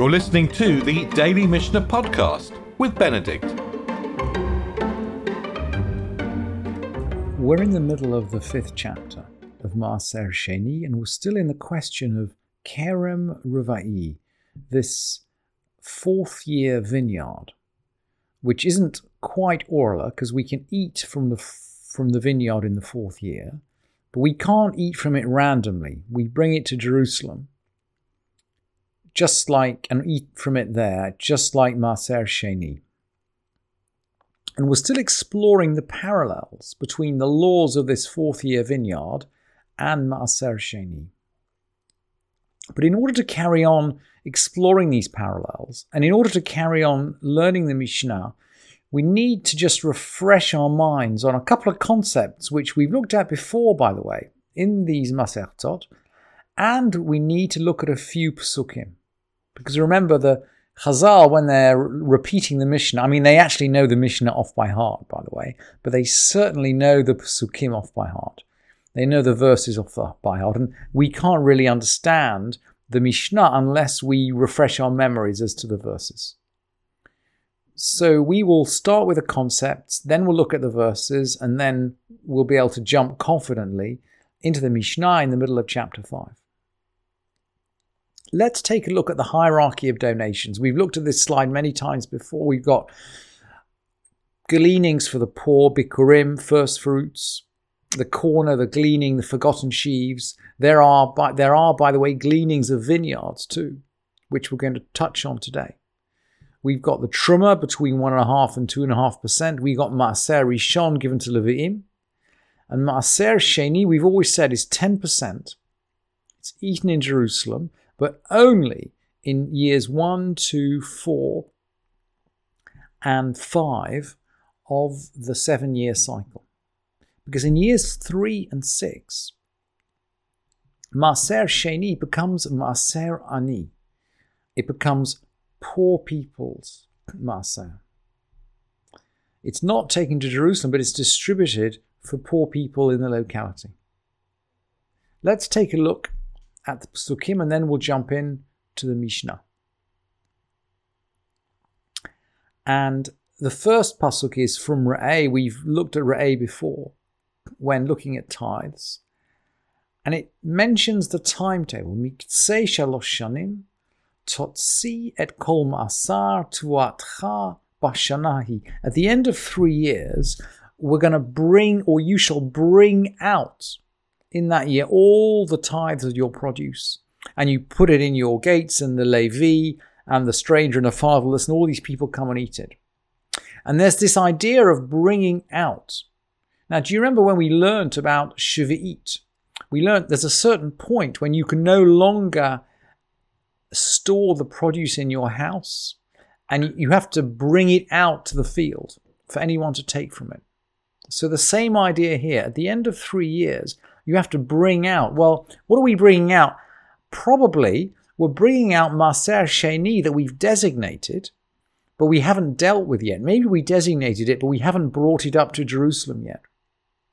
You're listening to the Daily Mishnah Podcast with Benedict. We're in the middle of the fifth chapter of Maaser Sheni, and we're still in the question of Kerem Ruvai, this fourth year vineyard, which isn't quite Orla because we can eat from the from the vineyard in the fourth year, but we can't eat from it randomly. We bring it to Jerusalem, just like and eat from it there, just like Maaser Sheni. And we're still exploring the parallels between the laws of this fourth year vineyard and Maaser Sheni. But in order to carry on exploring these parallels, and in order to carry on learning the Mishnah, we need to just refresh our minds on a couple of concepts which we've looked at before, by the way, in these Maaserot, and we need to look at a few psukim. Because remember, the Chazal, when they're repeating the Mishnah, I mean, they actually know the Mishnah off by heart, by the way, but they certainly know the psukim off by heart. They know the verses off by heart, and we can't really understand the Mishnah unless we refresh our memories as to the verses. So we will start with the concepts, then we'll look at the verses, and then we'll be able to jump confidently into the Mishnah in the middle of chapter 5. Let's take a look at the hierarchy of donations. We've looked at this slide many times before. We've got gleanings for the poor, bikurim, first fruits, the corner, the gleaning, the forgotten sheaves. There are, by, there are, by the way, gleanings of vineyards too, which we're going to touch on today. We've got the truma between one and a half and two and a half percent. We got maaser rishon given to Levi'im, and maaser sheni we've always said is ten percent. It's eaten in Jerusalem, but only in years one, two, four, and five of the seven-year cycle. Because in years three and six, Maaser sheni becomes Maaser ani. It becomes poor people's Maaser. It's not taken to Jerusalem, but it's distributed for poor people in the locality. Let's take a look at the Psukim and then we'll jump in to the Mishnah. And the first pasuk is from Ra'eh. We've looked at Ra'eh before when looking at tithes. And it mentions the timetable. Miksei shalosh shanim Totsi et kol ma'asar tuatcha bashanahi. At the end of three years, we're going to bring, or you shall bring out in that year all the tithes of your produce. And you put it in your gates, and the Levi and the stranger and the fatherless, and all these people come and eat it. And there's this idea of bringing out. Now, do you remember when we learnt about Shevi'it? We learnt there's a certain point when you can no longer store the produce in your house and you have to bring it out to the field for anyone to take from it. So, the same idea here. At the end of three years, you have to bring out. Well, what are we bringing out? Probably we're bringing out Maaser Sheni that we've designated, but we haven't dealt with yet. Maybe we designated it, but we haven't brought it up to Jerusalem yet.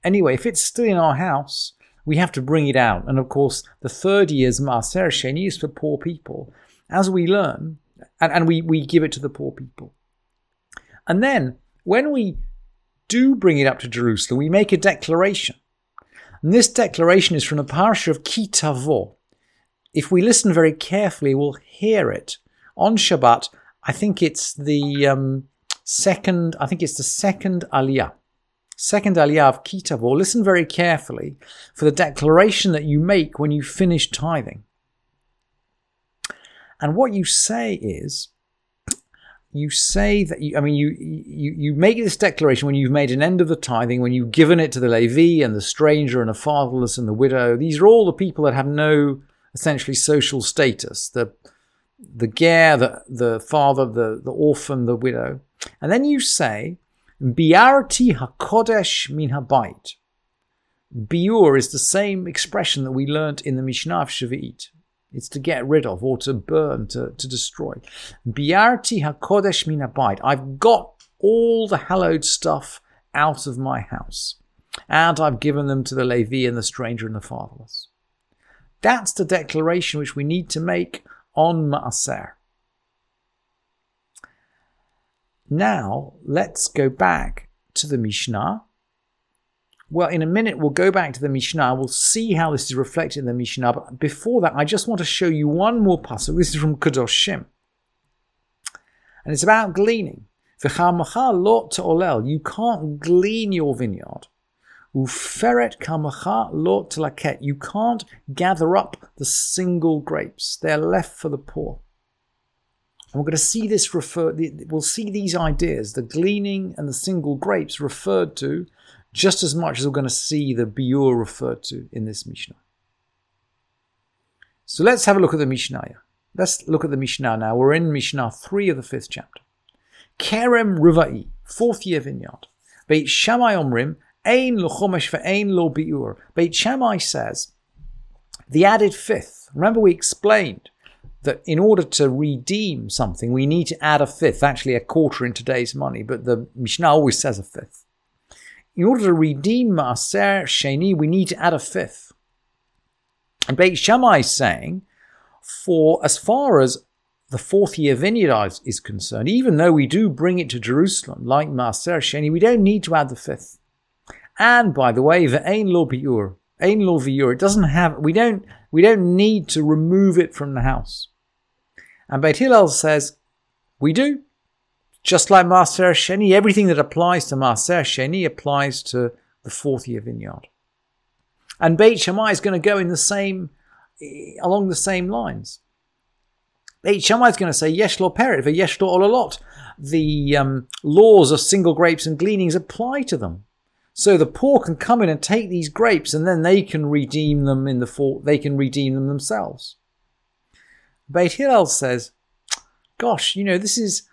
Anyway, if it's still in our house, we have to bring it out. And of course, the third year's Maaser Sheni is for poor people. As we learn, and, and we, we give it to the poor people. And then, when we do bring it up to Jerusalem, we make a declaration. And this declaration is from the parsha of Ki Tavo. If we listen very carefully, we'll hear it on Shabbat. I think it's the um, second. I think it's the second Aliyah. Second aliyah of Ki Tavo, listen very carefully for the declaration that you make when you finish tithing. And what you say is, you say that you, I mean, you, you, you make this declaration when you've made an end of the tithing, when you've given it to the Levi and the stranger and the fatherless and the widow. These are all the people that have no essentially social status. The, the ger, the, the father, the, the orphan, the widow. And then you say, Biarti hakodesh min habayit. Biur is the same expression that we learnt in the Mishnah of Shevi'it. It's to get rid of or to burn, to, to destroy. Biarti hakodesh minabite. I've got all the hallowed stuff out of my house, and I've given them to the Levi and the stranger and the fatherless. That's the declaration which we need to make on Maaser. Now, let's go back to the Mishnah well, in a minute, we'll go back to the Mishnah. We'll see how this is reflected in the Mishnah. But before that, I just want to show you one more pasuk. This is from Kedoshim. And it's about gleaning. Lot to olel. You can't glean your vineyard. Uferet kamacha lot tlaket. You can't gather up the single grapes. They're left for the poor. And we're going to see this referred, we'll see these ideas, the gleaning and the single grapes referred to just as much as we're going to see the biur referred to in this Mishnah. So let's have a look at the Mishnah. Let's look at the Mishnah now. We're in Mishnah 3 of the 5th chapter. Kerem Rivai, fourth year vineyard. Beit Shammai Omrim, Ein lo chomesh ve'ein lo biur. Beit Shammai says, the added fifth. Remember we explained that in order to redeem something, we need to add a fifth, actually a quarter in today's money, but the Mishnah always says a fifth. In order to redeem Maaser Sheni, we need to add a fifth. And Beit Shammai is saying, for as far as the fourth year vineyard is concerned, even though we do bring it to Jerusalem, like Maaser Sheni, we don't need to add the fifth. And by the way, the Ein Lo Biur, Ein Lo Biur, it doesn't have, we don't, we don't need to remove it from the house. And Beit Hillel says, we do. Just like Maaser Sheni, everything that applies to Maaser Sheni applies to the fourth year vineyard. And Beit Shammai is going to go in the same, along the same lines. Beit Shammai is going to say, Yesh lo peret, yesh lo olalot. The um, laws of single grapes and gleanings apply to them. So the poor can come in and take these grapes and then they can redeem them in the for- they can redeem them themselves. Beit Hillel says, gosh, you know, this is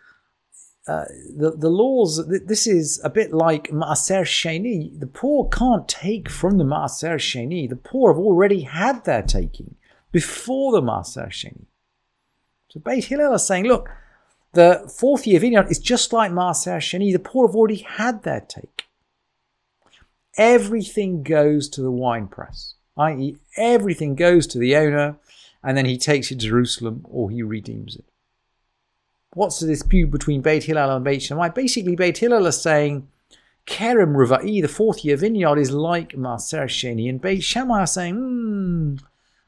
uh, the the laws. This is a bit like Maaser Sheni. The poor can't take from the Maaser Sheni. The poor have already had their taking before the Maaser Sheni. So Beit Hillel is saying, look, the fourth year vineyard is just like Maaser Sheni. The poor have already had their take. Everything goes to the wine press, i.e., everything goes to the owner and then he takes it to Jerusalem or he redeems it. What's the dispute between Beit Hillel and Beit Shammai? Basically, Beit Hillel is saying Kerem Rivai, the fourth year vineyard, is like Maaser Sheni, and Beit Shammai are saying, hmm,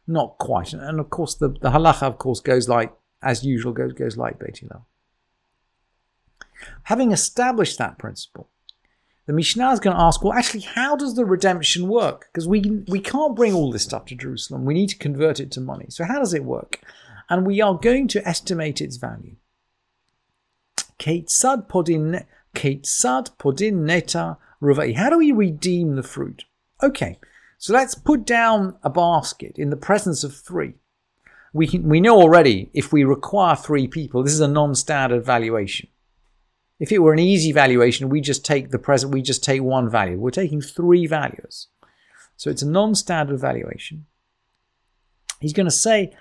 not quite. And of course, the, the halacha, of course, goes like, as usual, goes, goes like Beit Hillel. Having established that principle, the Mishnah is going to ask, well, actually, how does the redemption work? Because we, we can't bring all this stuff to Jerusalem. We need to convert it to money. So, how does it work? And we are going to estimate its value. Ketzad podin, Ketzad podin neta ruvai. How do we redeem the fruit? Okay, so let's put down a basket in the presence of three. We, can, we know already if we require three people, this is a non standard valuation. If it were an easy valuation, we just take the present, we just take one value. We're taking three values. So it's a non-standard valuation. He's going to say,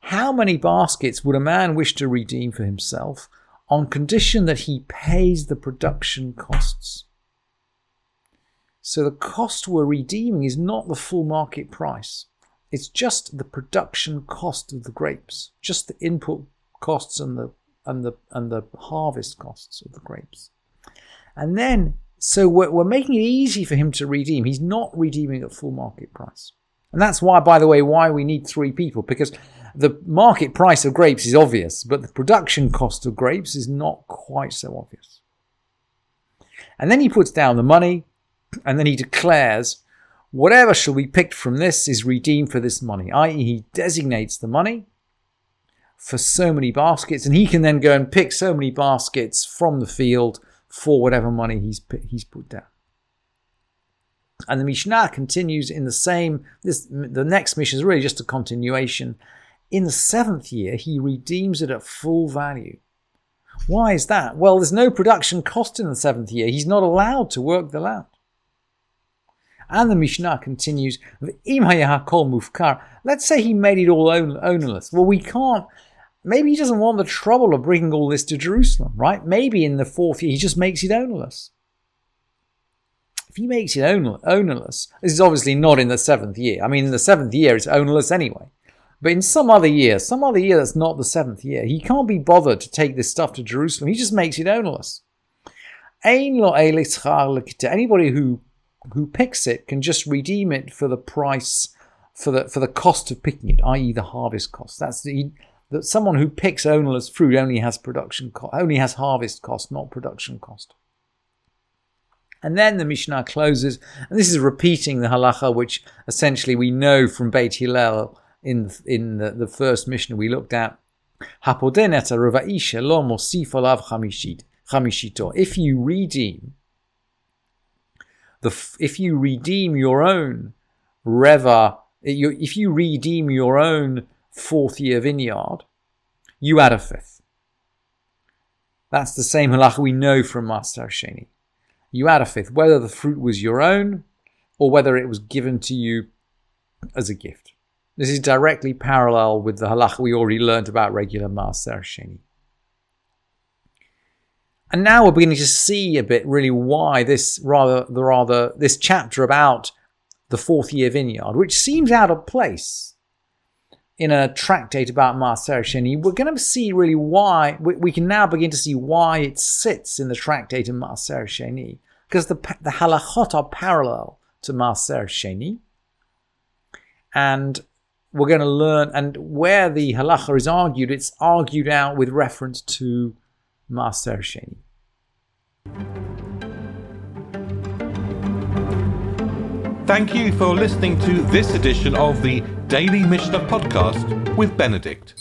how many baskets would a man wish to redeem for himself on condition that he pays the production costs? So the cost we're redeeming is not the full market price. It's just the production cost of the grapes, just the input costs and the and the and the harvest costs of the grapes. And then, so we're, we're making it easy for him to redeem. He's not redeeming at full market price. And that's why, by the way, why we need three people, because the market price of grapes is obvious, but the production cost of grapes is not quite so obvious. And then he puts down the money, and then he declares, whatever shall be picked from this is redeemed for this money, i.e., he designates the money for so many baskets, and he can then go and pick so many baskets from the field for whatever money he's he's put down. And the Mishnah continues in the same. This the next Mishnah is really just a continuation. In the seventh year, he redeems it at full value. Why is that? Well, there's no production cost in the seventh year. He's not allowed to work the land. And the Mishnah continues, mufkar. Let's say he made it all ownerless. Well, we can't Maybe he doesn't want the trouble of bringing all this to Jerusalem, right? Maybe in the fourth year he just makes it ownerless. If he makes it ownerless, this is obviously not in the seventh year. I mean, in the seventh year it's ownerless anyway. But in some other year, some other year that's not the seventh year, he can't be bothered to take this stuff to Jerusalem. He just makes it ownerless. Anybody who who picks it can just redeem it for the price for the for the cost of picking it, i.e., the harvest cost. That's the that someone who picks onerless fruit only has production cost, only has harvest cost, not production cost. And then the Mishnah closes, and this is repeating the halacha which essentially we know from Beit Hillel in in the, the first Mishnah we looked at. If you redeem the if you redeem your own reva, if you redeem your own fourth year vineyard, you add a fifth. That's the same halacha we know from Maaser Sheni. You add a fifth, whether the fruit was your own or whether it was given to you as a gift. This is directly parallel with the halacha we already learned about regular Maaser Sheni. And now we're beginning to see a bit really why this rather the rather this chapter about the fourth year vineyard, which seems out of place in a tractate about Maaser Sheni, we're going to see really why we, we, can now begin to see why it sits in the tractate of Maaser Sheni because the the halachot are parallel to Maaser Sheni, and we're going to learn, and where the halacha is argued, it's argued out with reference to Maaser Sheni. Thank you for listening to this edition of the Daily Mishnah Podcast with Benedict.